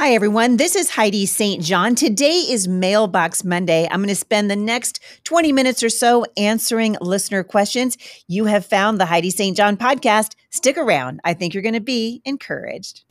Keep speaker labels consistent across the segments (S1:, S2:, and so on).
S1: Hi, everyone. This is Heidi St. John. Today is Mailbox Monday. I'm going to spend the next 20 minutes or so answering listener questions. You have found the Heidi St. John podcast. Stick around. I think you're going to be encouraged.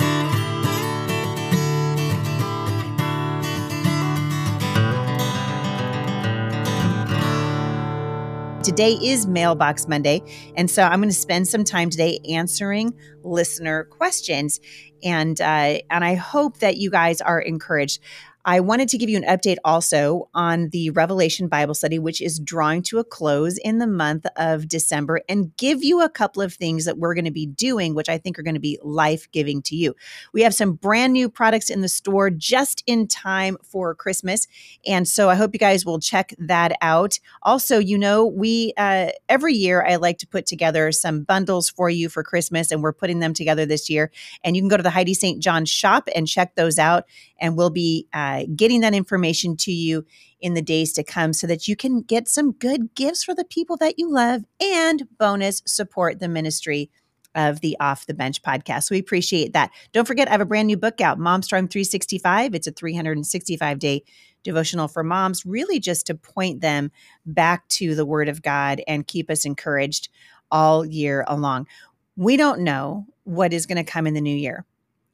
S1: Today is Mailbox Monday. And so I'm going to spend some time today answering listener questions. And, uh, and I hope that you guys are encouraged. I wanted to give you an update also on the Revelation Bible study, which is drawing to a close in the month of December, and give you a couple of things that we're going to be doing, which I think are going to be life giving to you. We have some brand new products in the store just in time for Christmas. And so I hope you guys will check that out. Also, you know, we uh, every year I like to put together some bundles for you for Christmas, and we're putting them together this year. And you can go to the Heidi St. John shop and check those out. And we'll be uh, getting that information to you in the days to come so that you can get some good gifts for the people that you love and bonus support the ministry of the Off the Bench podcast. We appreciate that. Don't forget, I have a brand new book out, Mom Strong 365. It's a 365 day devotional for moms, really just to point them back to the Word of God and keep us encouraged all year along. We don't know what is going to come in the new year,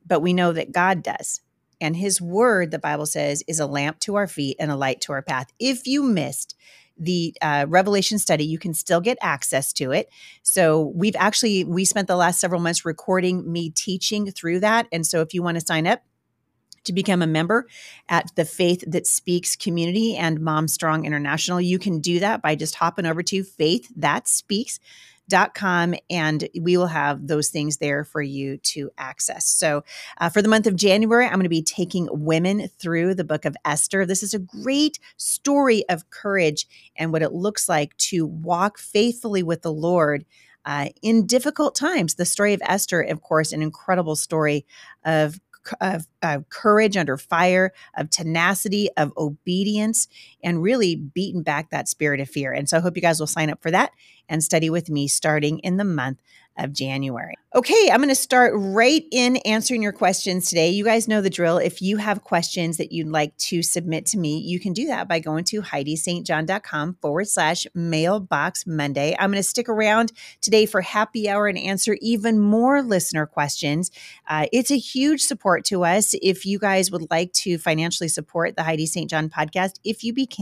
S1: but we know that God does. And his word, the Bible says, is a lamp to our feet and a light to our path. If you missed the uh, revelation study you can still get access to it so we've actually we spent the last several months recording me teaching through that and so if you want to sign up to become a member at the Faith That Speaks community and Mom Strong International. You can do that by just hopping over to Faith That Speaks com and we will have those things there for you to access. So uh, for the month of january i'm going to be taking women through the book of esther. This is a great story of courage and what it looks like to walk faithfully with the lord uh, in difficult times. The story of esther of course an incredible story of of, of, courage under fire, of tenacity, of obedience, and really beaten back that spirit of fear. And so I hope you guys will sign up for that and study with me starting in the month of January. Okay, I'm going to start right in answering your questions today. You guys know the drill. If you have questions that you'd like to submit to me, you can do that by going to HeidiStJohn.com forward slash mailbox Monday. I'm going to stick around today for happy hour and answer even more listener questions. Uh, it's a huge support to us if you guys would like to financially support the Heidi St. John podcast. If you became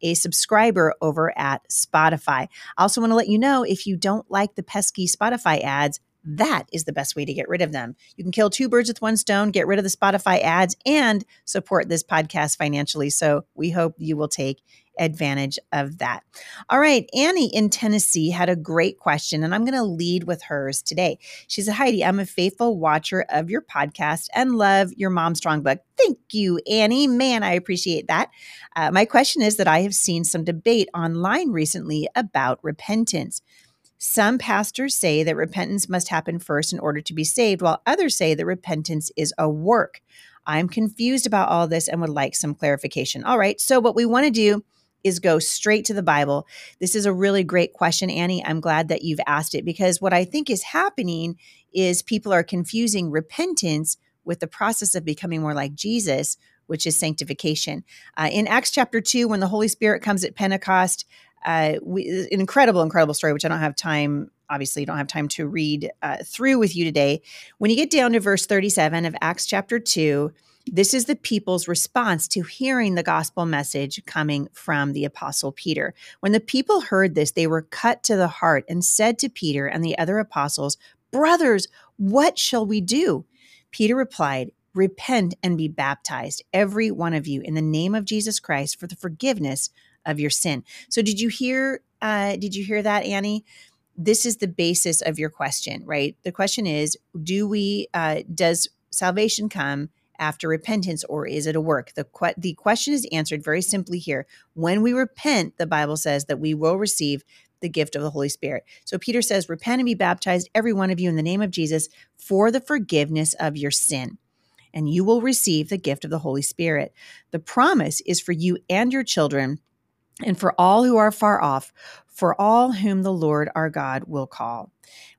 S1: a subscriber over at Spotify. I also want to let you know if you don't like the pesky Spotify ads, that is the best way to get rid of them. You can kill two birds with one stone, get rid of the Spotify ads, and support this podcast financially. So we hope you will take advantage of that. All right, Annie in Tennessee had a great question, and I'm going to lead with hers today. She said, Heidi, I'm a faithful watcher of your podcast and love your Mom Strong book. Thank you, Annie. Man, I appreciate that. Uh, my question is that I have seen some debate online recently about repentance. Some pastors say that repentance must happen first in order to be saved, while others say that repentance is a work. I'm confused about all this and would like some clarification. All right, so what we want to do is go straight to the Bible? This is a really great question, Annie. I'm glad that you've asked it because what I think is happening is people are confusing repentance with the process of becoming more like Jesus, which is sanctification. Uh, in Acts chapter 2, when the Holy Spirit comes at Pentecost, uh, we, an incredible, incredible story, which I don't have time, obviously, don't have time to read uh, through with you today. When you get down to verse 37 of Acts chapter 2, this is the people's response to hearing the gospel message coming from the apostle Peter. When the people heard this, they were cut to the heart and said to Peter and the other apostles, Brothers, what shall we do? Peter replied, Repent and be baptized, every one of you, in the name of Jesus Christ for the forgiveness of your sin. So, did you hear? Uh, did you hear that, Annie? This is the basis of your question, right? The question is, do we? Uh, does salvation come after repentance or is it a work? The, que- the question is answered very simply here. When we repent, the Bible says that we will receive the gift of the Holy Spirit. So Peter says, Repent and be baptized, every one of you, in the name of Jesus, for the forgiveness of your sin. And you will receive the gift of the Holy Spirit. The promise is for you and your children, and for all who are far off, for all whom the Lord our God will call.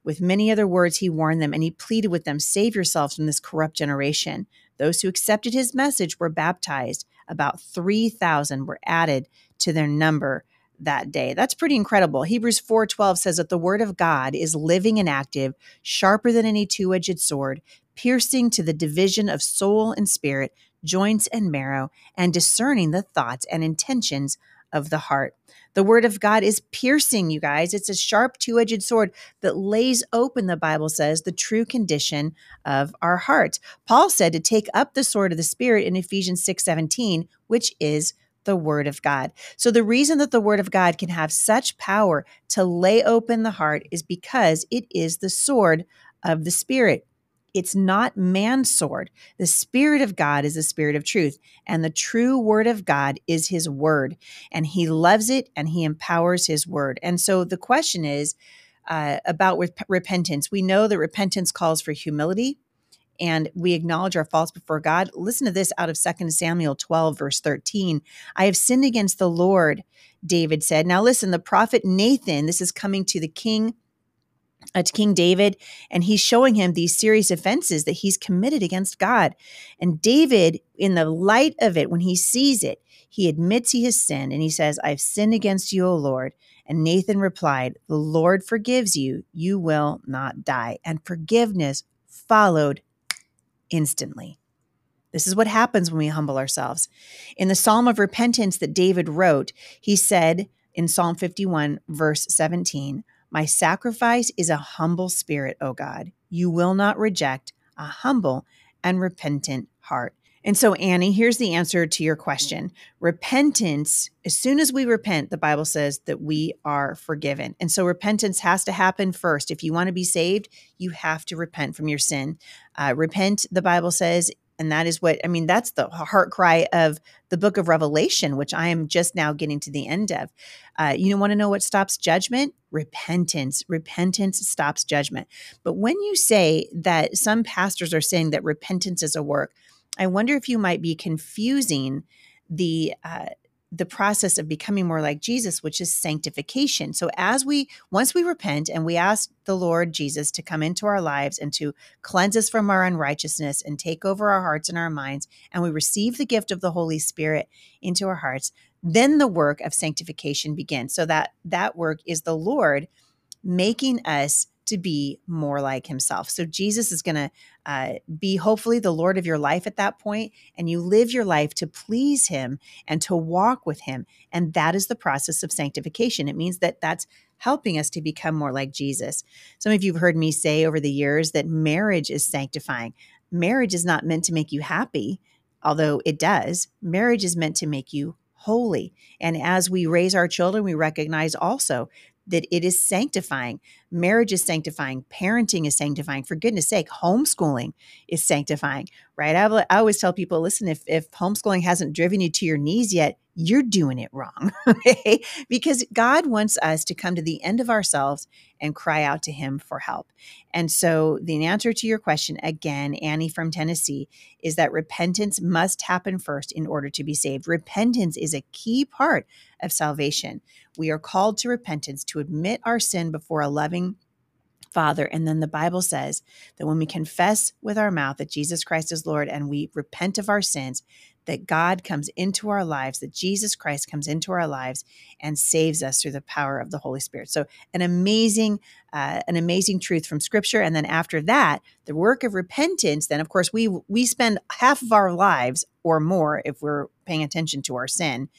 S1: With many other words, he warned them and he pleaded with them, Save yourselves from this corrupt generation. Those who accepted his message were baptized. About 3,000 were added to their number that day. That's pretty incredible. Hebrews 4:12 says that the word of God is living and active, sharper than any two-edged sword, piercing to the division of soul and spirit, joints and marrow, and discerning the thoughts and intentions of the heart. The word of God is piercing, you guys. It's a sharp two edged sword that lays open, the Bible says, the true condition of our heart. Paul said to take up the sword of the Spirit in Ephesians 6 17, which is the Word of God. So, the reason that the Word of God can have such power to lay open the heart is because it is the sword of the Spirit. It's not man's sword. The Spirit of God is the Spirit of truth, and the true Word of God is His Word, and He loves it and He empowers His Word. And so the question is uh, about rep- repentance. We know that repentance calls for humility, and we acknowledge our faults before God. Listen to this out of 2 Samuel 12, verse 13. I have sinned against the Lord, David said. Now listen, the prophet Nathan, this is coming to the king uh, to King David, and he's showing him these serious offenses that he's committed against God. And David, in the light of it, when he sees it, he admits he has sinned and he says, I've sinned against you, O Lord. And Nathan replied, The Lord forgives you. You will not die. And forgiveness followed instantly. This is what happens when we humble ourselves. In the Psalm of Repentance that David wrote, he said in Psalm 51, verse 17, my sacrifice is a humble spirit, O God. You will not reject a humble and repentant heart. And so, Annie, here's the answer to your question. Repentance, as soon as we repent, the Bible says that we are forgiven. And so, repentance has to happen first. If you want to be saved, you have to repent from your sin. Uh, repent, the Bible says, and that is what, I mean, that's the heart cry of the book of Revelation, which I am just now getting to the end of. Uh, you want to know what stops judgment? Repentance. Repentance stops judgment. But when you say that some pastors are saying that repentance is a work, I wonder if you might be confusing the uh, the process of becoming more like Jesus, which is sanctification. So, as we, once we repent and we ask the Lord Jesus to come into our lives and to cleanse us from our unrighteousness and take over our hearts and our minds, and we receive the gift of the Holy Spirit into our hearts, then the work of sanctification begins. So, that that work is the Lord making us to be more like himself. So Jesus is going to uh, be hopefully the Lord of your life at that point, and you live your life to please him and to walk with him. And that is the process of sanctification. It means that that's helping us to become more like Jesus. Some of you have heard me say over the years that marriage is sanctifying. Marriage is not meant to make you happy, although it does. Marriage is meant to make you holy. And as we raise our children, we recognize also that it is sanctifying. Marriage is sanctifying. Parenting is sanctifying. For goodness sake, homeschooling is sanctifying, right? I, I always tell people listen, if, if homeschooling hasn't driven you to your knees yet, you're doing it wrong, okay? Because God wants us to come to the end of ourselves and cry out to Him for help. And so, the answer to your question, again, Annie from Tennessee, is that repentance must happen first in order to be saved. Repentance is a key part of salvation. We are called to repentance to admit our sin before a loving Father. And then the Bible says that when we confess with our mouth that Jesus Christ is Lord and we repent of our sins, that God comes into our lives, that Jesus Christ comes into our lives and saves us through the power of the Holy Spirit. So, an amazing, uh, an amazing truth from Scripture. And then after that, the work of repentance. Then, of course, we we spend half of our lives or more if we're paying attention to our sin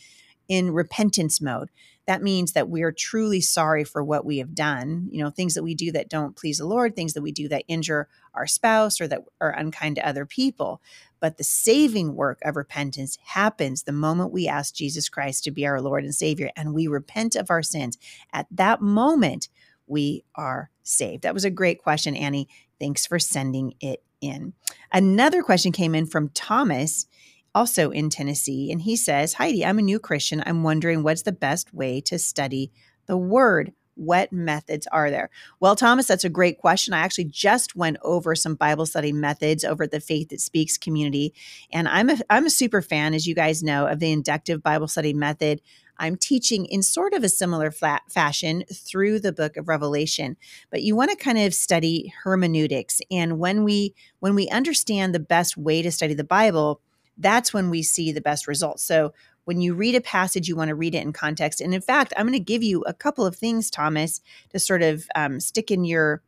S1: in repentance mode that means that we are truly sorry for what we have done. You know, things that we do that don't please the Lord, things that we do that injure our spouse or that are unkind to other people. But the saving work of repentance happens the moment we ask Jesus Christ to be our Lord and Savior and we repent of our sins. At that moment, we are saved. That was a great question, Annie. Thanks for sending it in. Another question came in from Thomas also in Tennessee. And he says, Heidi, I'm a new Christian. I'm wondering what's the best way to study the word. What methods are there? Well, Thomas, that's a great question. I actually just went over some Bible study methods over at the Faith That Speaks community. And I'm a, I'm a super fan, as you guys know, of the inductive Bible study method. I'm teaching in sort of a similar fashion through the book of Revelation. But you want to kind of study hermeneutics. And when we when we understand the best way to study the Bible, that's when we see the best results. So when you read a passage, you want to read it in context. And in fact, I'm going to give you a couple of things, Thomas, to sort of um, stick in your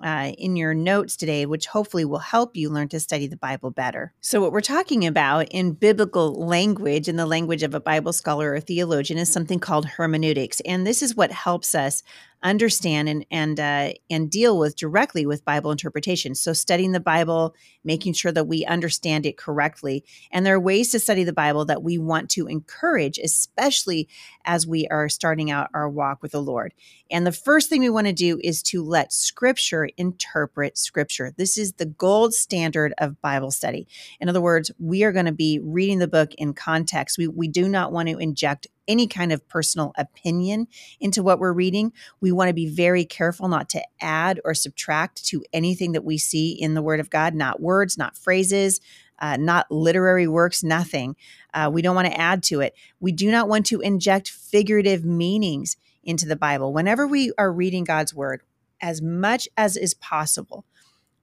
S1: uh, in your notes today, which hopefully will help you learn to study the Bible better. So, what we're talking about in biblical language, in the language of a Bible scholar or theologian, is something called hermeneutics. And this is what helps us understand and and uh, and deal with directly with Bible interpretation. So studying the Bible, making sure that we understand it correctly, and there are ways to study the Bible that we want to encourage, especially as we are starting out our walk with the Lord. And the first thing we want to do is to let Scripture interpret Scripture. This is the gold standard of Bible study. In other words, we are going to be reading the book in context. We we do not want to inject any kind of personal opinion into what we're reading. We want to be very careful not to add or subtract to anything that we see in the Word of God, not words, not phrases. Uh, not literary works, nothing. Uh, we don't want to add to it. We do not want to inject figurative meanings into the Bible. Whenever we are reading God's word, as much as is possible,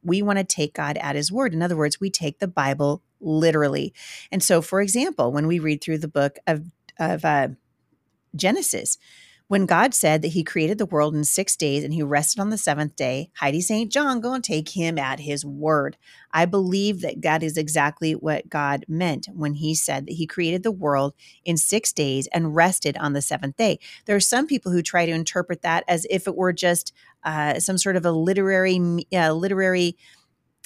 S1: we want to take God at his word. In other words, we take the Bible literally. And so, for example, when we read through the book of of uh, Genesis. When God said that he created the world in six days and he rested on the seventh day, Heidi St. John, go and take him at his word. I believe that that is exactly what God meant when he said that he created the world in six days and rested on the seventh day. There are some people who try to interpret that as if it were just uh, some sort of a literary, uh, literary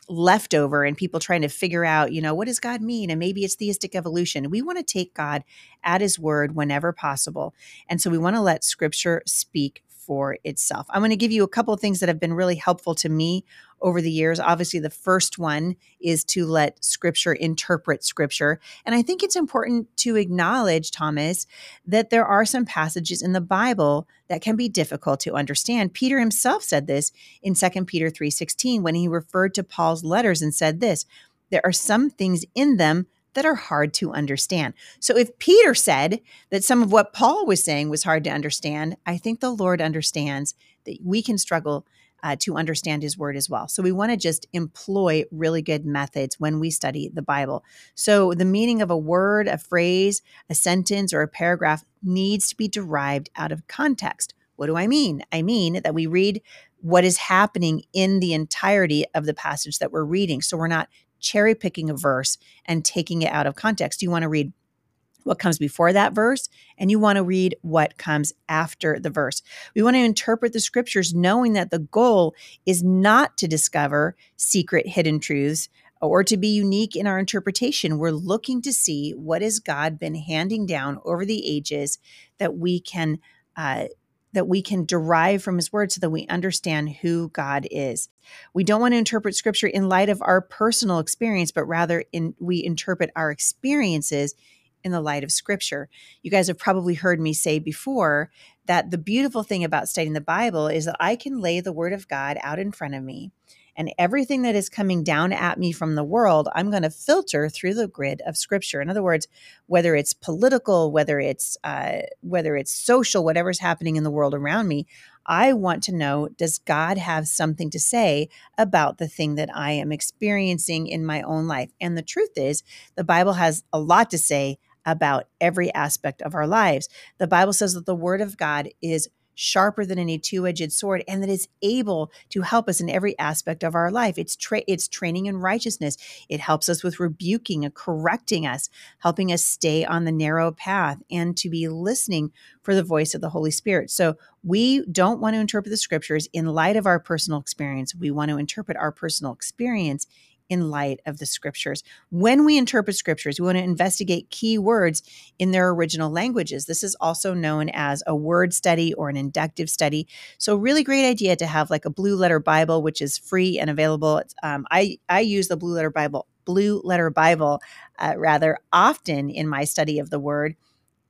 S1: leftover and people trying to figure out, you know, what does God mean? And maybe it's theistic evolution. We want to take God at his word whenever possible. And so we want to let scripture speak for itself. I'm going to give you a couple of things that have been really helpful to me over the years. Obviously, the first one is to let scripture interpret scripture. And I think it's important to acknowledge, Thomas, that there are some passages in the Bible that can be difficult to understand. Peter himself said this in 2 Peter 3:16 when he referred to Paul's letters and said this, there are some things in them that are hard to understand. So if Peter said that some of what Paul was saying was hard to understand, I think the Lord understands that we can struggle uh, to understand his word as well. So we want to just employ really good methods when we study the Bible. So the meaning of a word, a phrase, a sentence, or a paragraph needs to be derived out of context. What do I mean? I mean that we read what is happening in the entirety of the passage that we're reading. So we're not cherry picking a verse and taking it out of context. You want to read what comes before that verse and you want to read what comes after the verse. We want to interpret the scriptures knowing that the goal is not to discover secret hidden truths or to be unique in our interpretation. We're looking to see what has God been handing down over the ages that we can uh, that we can derive from his word so that we understand who God is. We don't want to interpret scripture in light of our personal experience, but rather in we interpret our experiences in the light of scripture. You guys have probably heard me say before that the beautiful thing about studying the Bible is that I can lay the word of God out in front of me and everything that is coming down at me from the world, I'm going to filter through the grid of Scripture. In other words, whether it's political, whether it's uh, whether it's social, whatever's happening in the world around me, I want to know: Does God have something to say about the thing that I am experiencing in my own life? And the truth is, the Bible has a lot to say about every aspect of our lives. The Bible says that the Word of God is sharper than any two-edged sword and that is able to help us in every aspect of our life. It's tra- it's training in righteousness. It helps us with rebuking and correcting us helping us stay on the narrow path and to be listening for the voice of the holy spirit. So we don't want to interpret the scriptures in light of our personal experience. We want to interpret our personal experience in light of the scriptures. When we interpret scriptures, we want to investigate key words in their original languages. This is also known as a word study or an inductive study. So, really great idea to have like a blue letter Bible, which is free and available. Um, I I use the blue letter Bible, blue letter Bible, uh, rather often in my study of the word,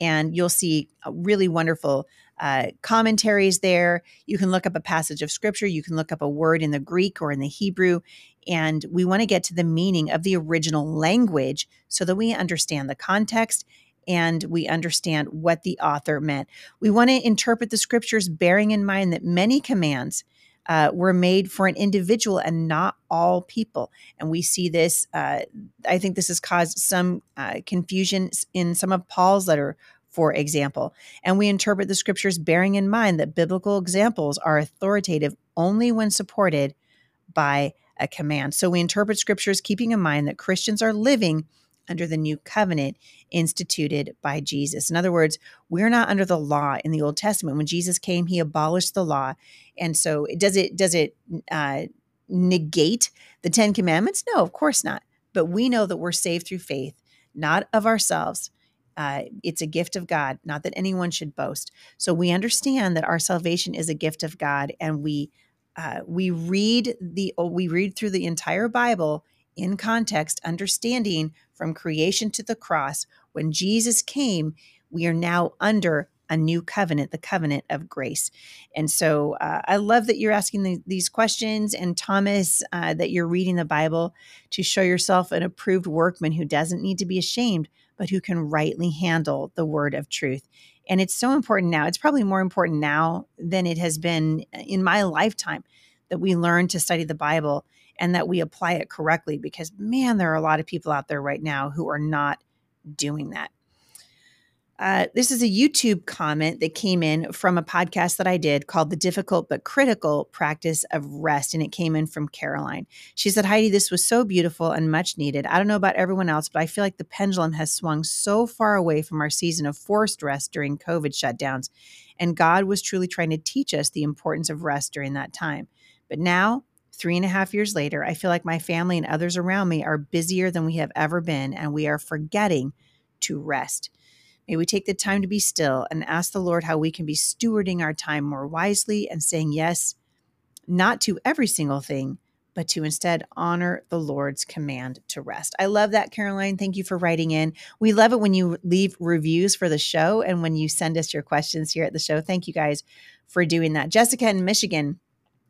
S1: and you'll see a really wonderful uh, commentaries there. You can look up a passage of scripture. You can look up a word in the Greek or in the Hebrew. And we want to get to the meaning of the original language so that we understand the context and we understand what the author meant. We want to interpret the scriptures bearing in mind that many commands uh, were made for an individual and not all people. And we see this, uh, I think this has caused some uh, confusion in some of Paul's letter, for example. And we interpret the scriptures bearing in mind that biblical examples are authoritative only when supported by a command. So we interpret scriptures keeping in mind that Christians are living under the new covenant instituted by Jesus. In other words, we're not under the law in the Old Testament. When Jesus came, he abolished the law. And so does it does it uh, negate the 10 commandments? No, of course not. But we know that we're saved through faith, not of ourselves. Uh, it's a gift of God, not that anyone should boast. So we understand that our salvation is a gift of God, and we uh, we read the we read through the entire Bible in context, understanding from creation to the cross, when Jesus came, we are now under a new covenant, the covenant of grace. And so uh, I love that you're asking the, these questions. And Thomas, uh, that you're reading the Bible to show yourself an approved workman who doesn't need to be ashamed, but who can rightly handle the word of truth. And it's so important now. It's probably more important now than it has been uh, in my lifetime that we learn to study the Bible and that we apply it correctly because, man, there are a lot of people out there right now who are not doing that. Uh, this is a YouTube comment that came in from a podcast that I did called The Difficult but Critical Practice of Rest. And it came in from Caroline. She said, Heidi, this was so beautiful and much needed. I don't know about everyone else, but I feel like the pendulum has swung so far away from our season of forced rest during COVID shutdowns. And God was truly trying to teach us the importance of rest during that time. But now Three and a half years later, I feel like my family and others around me are busier than we have ever been, and we are forgetting to rest. May we take the time to be still and ask the Lord how we can be stewarding our time more wisely and saying yes, not to every single thing, but to instead honor the Lord's command to rest. I love that, Caroline. Thank you for writing in. We love it when you leave reviews for the show and when you send us your questions here at the show. Thank you guys for doing that. Jessica in Michigan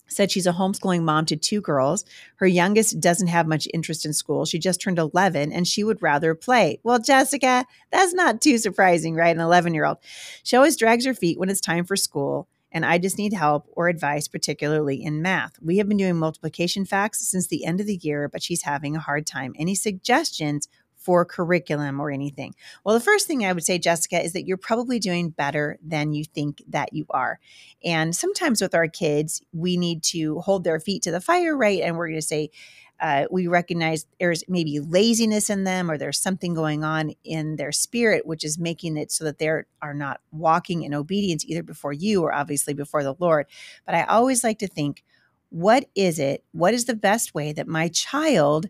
S1: said she's a homeschooling mom to two girls. Her youngest doesn't have much interest in school. She just turned 11 and she would rather play. Well, Jessica, that's not too surprising, right? An 11 year old. She always drags her feet when it's time for school. And I just need help or advice, particularly in math. We have been doing multiplication facts since the end of the year, but she's having a hard time. Any suggestions for curriculum or anything? Well, the first thing I would say, Jessica, is that you're probably doing better than you think that you are. And sometimes with our kids, we need to hold their feet to the fire, right? And we're going to say, uh, we recognize there's maybe laziness in them or there's something going on in their spirit which is making it so that they are not walking in obedience either before you or obviously before the lord but i always like to think what is it what is the best way that my child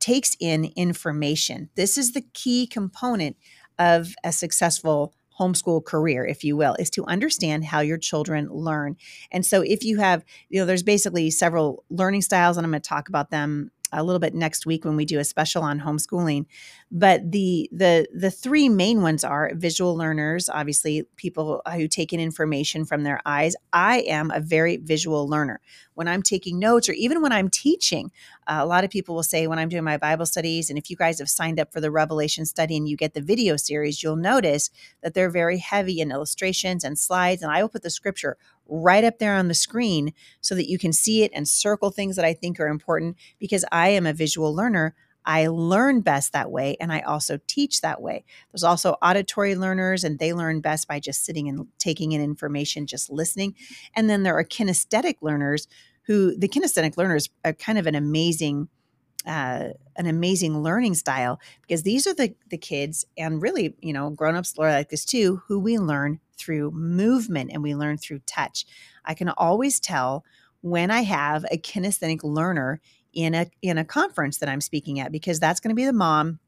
S1: takes in information. This is the key component of a successful homeschool career, if you will, is to understand how your children learn. And so if you have, you know, there's basically several learning styles, and I'm going to talk about them a little bit next week when we do a special on homeschooling. But the the the three main ones are visual learners obviously people who take in information from their eyes. I am a very visual learner. When i'm taking notes or even when i'm teaching uh, a lot of people will say when i'm doing my bible studies and if you guys have signed up for the revelation study and you get the video series you'll notice that they're very heavy in illustrations and slides and i will put the scripture right up there on the screen so that you can see it and circle things that I think are important because I am a visual learner. I learn best that way and I also teach that way. There's also auditory learners and they learn best by just sitting and taking in information, just listening. And then there are kinesthetic learners who the kinesthetic learners are kind of an amazing uh, an amazing learning style because these are the the kids and really you know grown-ups are like this too who we learn through movement and we learn through touch. I can always tell when I have a kinesthetic learner in a in a conference that I'm speaking at because that's going to be the mom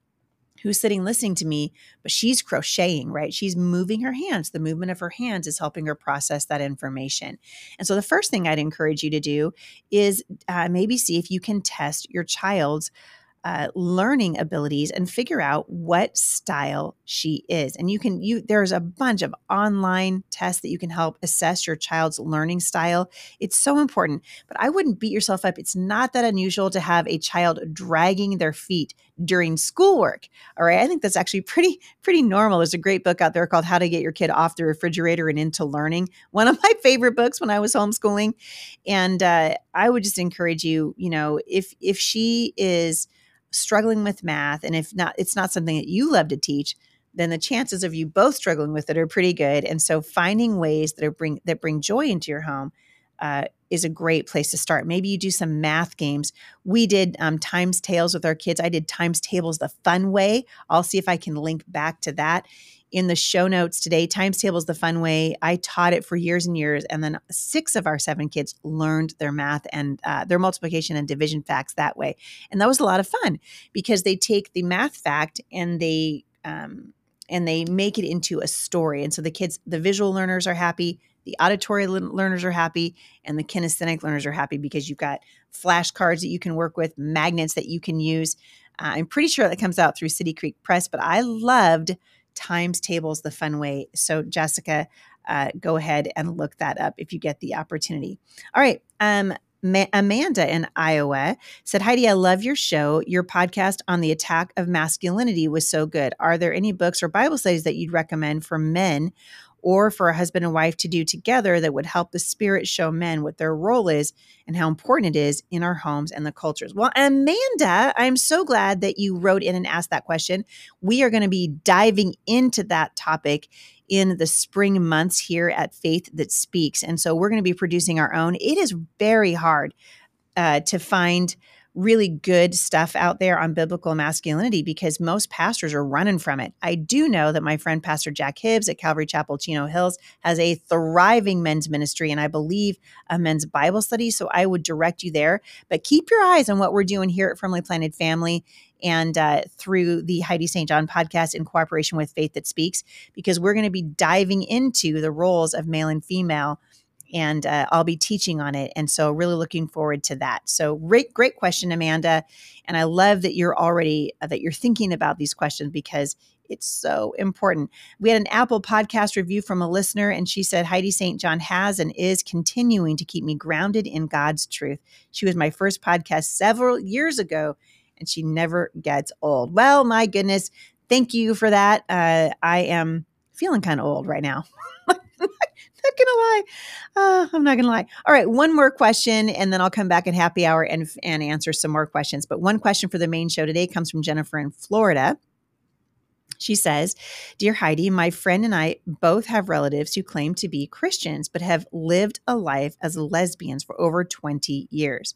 S1: who's sitting listening to me, but she's crocheting, right? She's moving her hands. The movement of her hands is helping her process that information. And so, the first thing I'd encourage you to do is uh, maybe see if you can test your child's uh, learning abilities and figure out what style she is. And you can you there's a bunch of online tests that you can help assess your child's learning style. It's so important. But I wouldn't beat yourself up. It's not that unusual to have a child dragging their feet during schoolwork. All right. I think that's actually pretty, pretty normal. There's a great book out there called How to Get Your Kid Off the Refrigerator and Into Learning. One of my favorite books when I was homeschooling. And uh, I would just encourage you, you know, if if she is struggling with math and if not it's not something that you love to teach, then the chances of you both struggling with it are pretty good. And so finding ways that are bring that bring joy into your home uh, is a great place to start. Maybe you do some math games. We did um, times tables with our kids. I did times tables the fun way. I'll see if I can link back to that in the show notes today. Times tables the fun way. I taught it for years and years, and then six of our seven kids learned their math and uh, their multiplication and division facts that way, and that was a lot of fun because they take the math fact and they um, and they make it into a story. And so the kids, the visual learners are happy, the auditory learners are happy, and the kinesthetic learners are happy because you've got flashcards that you can work with, magnets that you can use. Uh, I'm pretty sure that comes out through City Creek Press, but I loved Times Tables the Fun Way. So, Jessica, uh, go ahead and look that up if you get the opportunity. All right. Um, Ma- Amanda in Iowa said, Heidi, I love your show. Your podcast on the attack of masculinity was so good. Are there any books or Bible studies that you'd recommend for men or for a husband and wife to do together that would help the spirit show men what their role is and how important it is in our homes and the cultures. Well, Amanda, I'm so glad that you wrote in and asked that question. We are going to be diving into that topic in the spring months here at Faith That Speaks. And so we're going to be producing our own. It is very hard uh, to find really good stuff out there on biblical masculinity because most pastors are running from it. I do know that my friend Pastor Jack Hibbs at Calvary Chapel Chino Hills has a thriving men's ministry and I believe a men's Bible study. So I would direct you there. But keep your eyes on what we're doing here at Firmly Planted Family and uh, through the Heidi St. John podcast in cooperation with Faith That Speaks, because we're going to be diving into the roles of male and female and uh, I'll be teaching on it. And so, really looking forward to that. So, great, great question, Amanda. And I love that you're already uh, that you're thinking about these questions because it's so important. We had an Apple podcast review from a listener, and she said Heidi St. John has and is continuing to keep me grounded in God's truth. She was my first podcast several years ago, and she never gets old. Well, my goodness, thank you for that. Uh, I am feeling kind of old right now. not gonna lie. Uh, I'm not gonna lie. All right, one more question, and then I'll come back in happy hour and and answer some more questions. But one question for the main show today comes from Jennifer in Florida. She says, Dear Heidi, my friend and I both have relatives who claim to be Christians, but have lived a life as lesbians for over 20 years.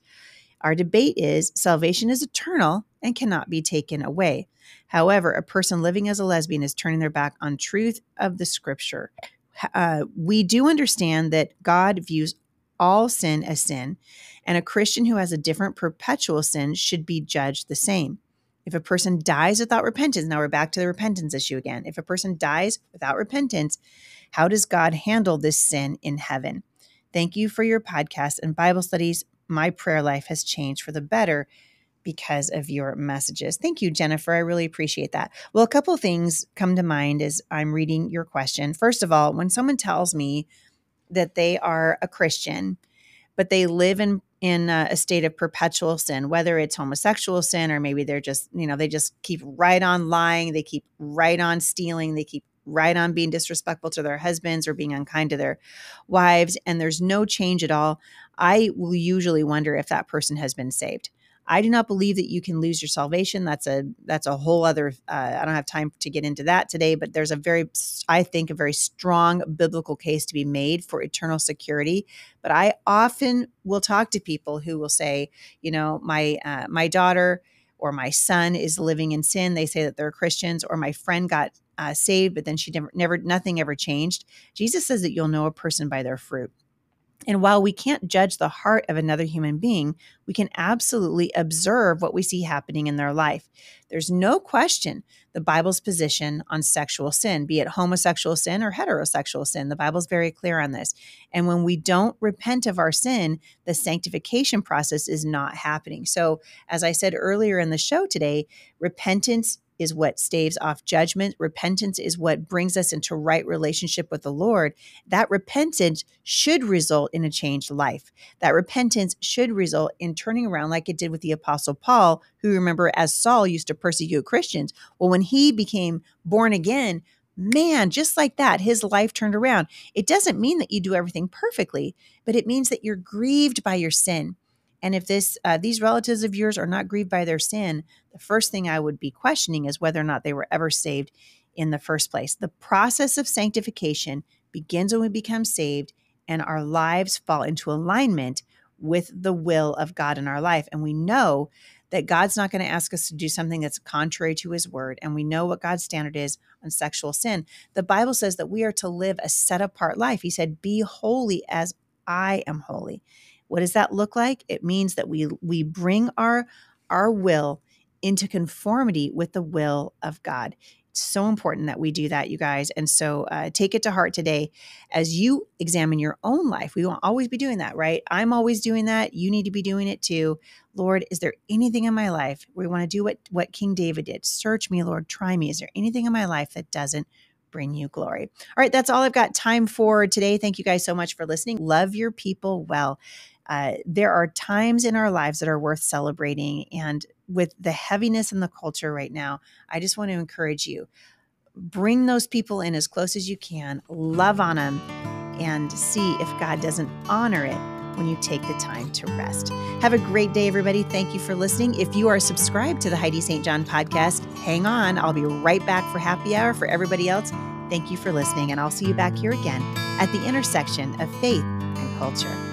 S1: Our debate is salvation is eternal and cannot be taken away. However, a person living as a lesbian is turning their back on truth of the scripture uh, we do understand that God views all sin as sin, and a Christian who has a different perpetual sin should be judged the same. If a person dies without repentance, now we're back to the repentance issue again. If a person dies without repentance, how does God handle this sin in heaven? Thank you for your podcast and Bible studies. My prayer life has changed for the better because of your messages. Thank you, Jennifer. I really appreciate that. Well, a couple things come to mind as I'm reading your question. First of all, when someone tells me that they are a Christian, but they live in in a, state of perpetual sin, whether it's homosexual sin or maybe they're just, you know, they just keep right on lying, they keep right on stealing, they keep right on being disrespectful to their husbands or being unkind to their wives, and there's no change at all. I will usually wonder if that person has been saved. I do not believe that you can lose your salvation. That's a that's a whole other. Uh, I don't have time to get into that today, but there's a very, I think, a very strong biblical case to be made for eternal security. But I often will talk to people who will say, you know, my uh, my daughter or my son is living in sin. They say that they're Christians, or my friend got uh, saved, but then she never, never, nothing ever changed. Jesus says that you'll know a person by their fruit. And while we can't judge the heart of another human being, we can absolutely observe what we see happening in their life. There's no question the Bible's position on sexual sin, be it homosexual sin or heterosexual sin. The Bible's very clear on this. And when we don't repent of our sin, the sanctification process is not happening. So, as I said earlier in the show today, repentance is what staves off judgment. Repentance is what brings us into right relationship with the Lord. That repentance should result in a changed life. That repentance should result in turning around like it did with the Apostle Paul, who remember as Saul used to persecute Christians. Well, when he became born again, man, just like that, his life turned around. It doesn't mean that you do everything perfectly, but it means that you're grieved by your sin. And if this uh, these relatives of yours are not grieved by their sin, the first thing I would be questioning is whether or not they were ever saved in the first place. The process of sanctification begins when we become saved and our lives fall into alignment with the will of God in our life. And we know that God's not going to ask us to do something that's contrary to his word. And we know what God's standard is on sexual sin. The Bible says that we are to live a set apart life. He said, Be holy as I am holy. What does that look like? It means that we we bring our our will into conformity with the will of God. It's so important that we do that, you guys. And so uh, take it to heart today as you examine your own life. We won't always be doing that, right? I'm always doing that. You need to be doing it too. Lord, is there anything in my life we want to do what, what King David did? Search me, Lord, try me. Is there anything in my life that doesn't bring you glory? All right, that's all I've got time for today. Thank you guys so much for listening. Love your people well. Uh, there are times in our lives that are worth celebrating. And with the heaviness in the culture right now, I just want to encourage you bring those people in as close as you can, love on them, and see if God doesn't honor it when you take the time to rest. Have a great day, everybody. Thank you for listening. If you are subscribed to the Heidi St. John podcast, hang on. I'll be right back for happy hour for everybody else. Thank you for listening, and I'll see you back here again at the intersection of faith and culture.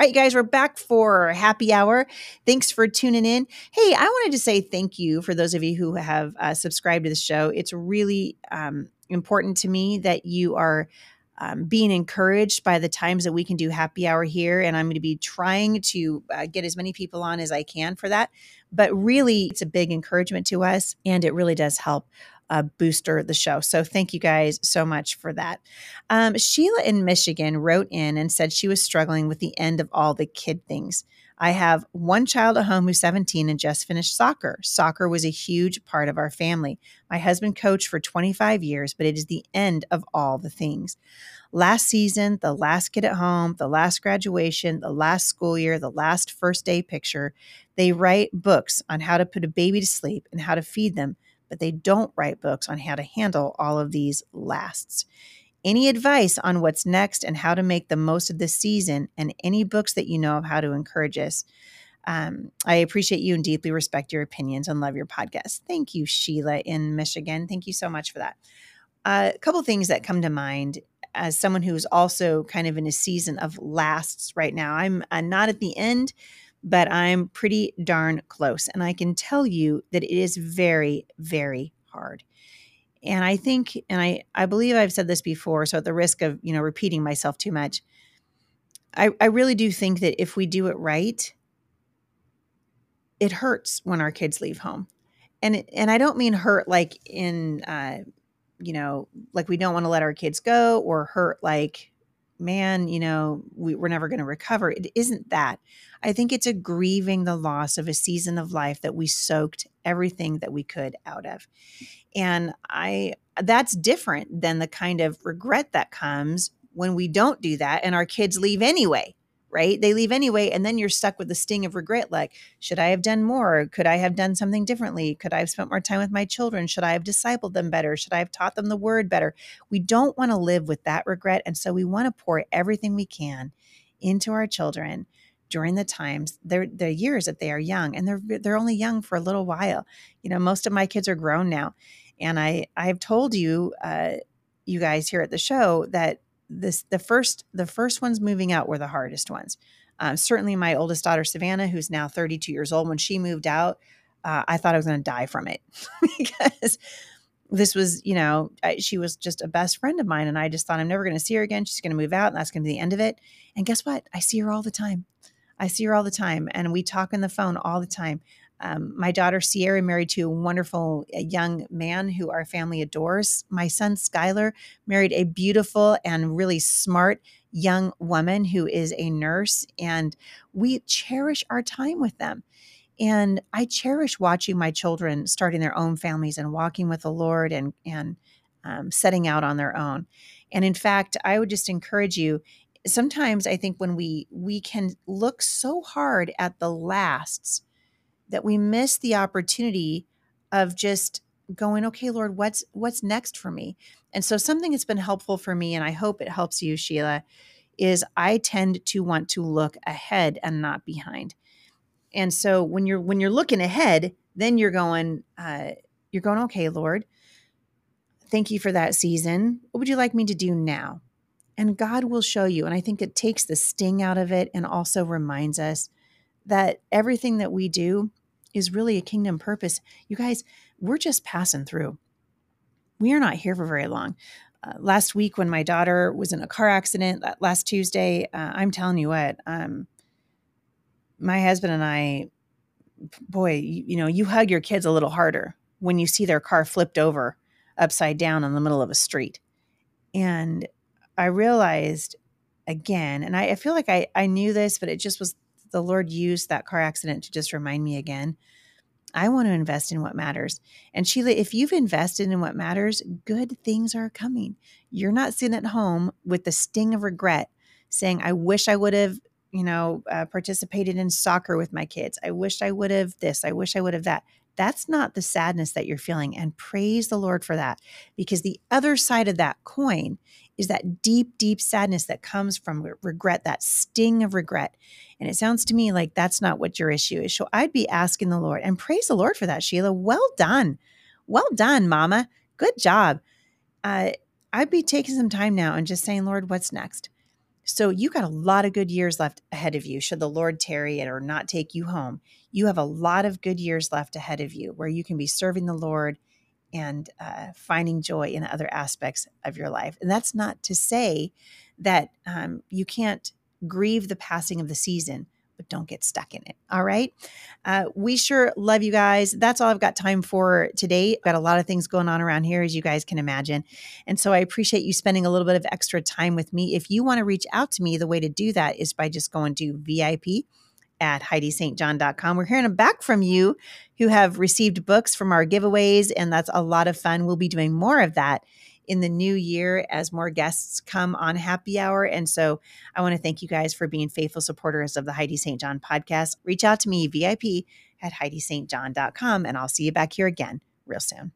S1: All right, guys, we're back for happy hour. Thanks for tuning in. Hey, I wanted to say thank you for those of you who have uh, subscribed to the show. It's really um, important to me that you are um, being encouraged by the times that we can do happy hour here. And I'm going to be trying to uh, get as many people on as I can for that. But really, it's a big encouragement to us, and it really does help uh, booster the show. So thank you guys so much for that. Um, Sheila in Michigan wrote in and said she was struggling with the end of all the kid things. I have one child at home who's 17 and just finished soccer. Soccer was a huge part of our family. My husband coached for 25 years, but it is the end of all the things. Last season, the last kid at home, the last graduation, the last school year, the last first day picture, they write books on how to put a baby to sleep and how to feed them but they don't write books on how to handle all of these lasts. Any advice on what's next and how to make the most of this season, and any books that you know of how to encourage us? Um, I appreciate you and deeply respect your opinions and love your podcast. Thank you, Sheila in Michigan. Thank you so much for that. Uh, a couple things that come to mind as someone who's also kind of in a season of lasts right now. I'm uh, not at the end, but I'm pretty darn close. And I can tell you that it is very, very hard. And I think, and I, I believe I've said this before, so at the risk of, you know, repeating myself too much, I, I really do think that if we do it right, it hurts when our kids leave home. And, and I don't mean hurt like in, uh, you know, like we don't want to let our kids go or hurt like man, you know, we, we're never going to recover. It isn't that. I think it's a grieving the loss of a season of life that we soaked everything that we could out of. And I that's different than the kind of regret that comes when we don't do that and our kids leave anyway right? They leave anyway, and then you're stuck with the sting of regret like, should I have done more? Could I have done something differently? Could I have spent more time with my children? Should I have discipled them better? Should I have taught them the word better? We don't want to live with that regret. And so we want to pour everything we can into our children during the times they're the years that they are young and they're they're only young for a little while you know most of my kids are grown now And I I've told you, uh, you guys here at the show that this the first the first ones moving out were the hardest ones. Um, certainly, my oldest daughter Savannah, who's now 32 years old, when she moved out, uh, I thought I was going to die from it because this was, you know, I, she was just a best friend of mine, and I just thought I'm never going to see her again. She's going to move out, and that's going to be the end of it. And guess what? I see her all the time. I see her all the time, and we talk on the phone all the time. Um, my daughter Sierra married to a wonderful young man who our family adores. My son Skylar married a beautiful and really smart young woman who is a nurse, and we cherish our time with them. And I cherish watching my children starting their own families and walking with the Lord and and um, setting out on their own. And in fact, I would just encourage you. Sometimes I think when we we can look so hard at the lasts that we miss the opportunity of just going, okay, Lord, what's what's next for me? And so something that's been helpful for me, and I hope it helps you, Sheila, is I tend to want to look ahead and not behind. And so when you're when you're looking ahead, then you're going, uh, you're going, okay, Lord, thank you for that season. What would you like me to do now? And God will show you. And I think it takes the sting out of it and also reminds us that everything that we do is really a kingdom purpose. You guys, we're just passing through. We are not here for very long. Uh, last week, when my daughter was in a car accident, last Tuesday, uh, I'm telling you what, um, my husband and I, boy, you, you know, you hug your kids a little harder when you see their car flipped over upside down in the middle of a street. And I realized again, and I, I feel like I, I knew this, but it just was the Lord used that car accident to just remind me again. I want to invest in what matters. And Sheila, if you've invested in what matters, good things are coming. You're not sitting at home with the sting of regret saying, I wish I would have, you know, uh, participated in soccer with my kids. I wish I would have this. I wish I would have that. That's not the sadness that you're feeling. And praise the Lord for that. Because the other side of that coin is that deep, deep sadness that comes from regret, that sting of regret. And it sounds to me like that's not what your issue is. So I'd be asking the Lord and praise the Lord for that, Sheila. Well done. Well done, Mama. Good job. Uh, I'd be taking some time now and just saying, Lord, what's next? So you got a lot of good years left ahead of you. Should the Lord tarry it or not take you home, you have a lot of good years left ahead of you where you can be serving the Lord and uh, finding joy in other aspects of your life. And that's not to say that um, you can't grieve the passing of the season, but don't get stuck in it. All right. Uh, we sure love you guys. That's all I've got time for today. I've got a lot of things going on around here, as you guys can imagine. And so I appreciate you spending a little bit of extra time with me. If you want to reach out to me, the way to do that is by just going to VIP at HeidiStJohn.com. We're hearing back from you who have received books from our giveaways, and that's a lot of fun. We'll be doing more of that in the new year as more guests come on happy hour. And so I want to thank you guys for being faithful supporters of the Heidi St. John podcast. Reach out to me, VIP at HeidiStJohn.com, and I'll see you back here again real soon.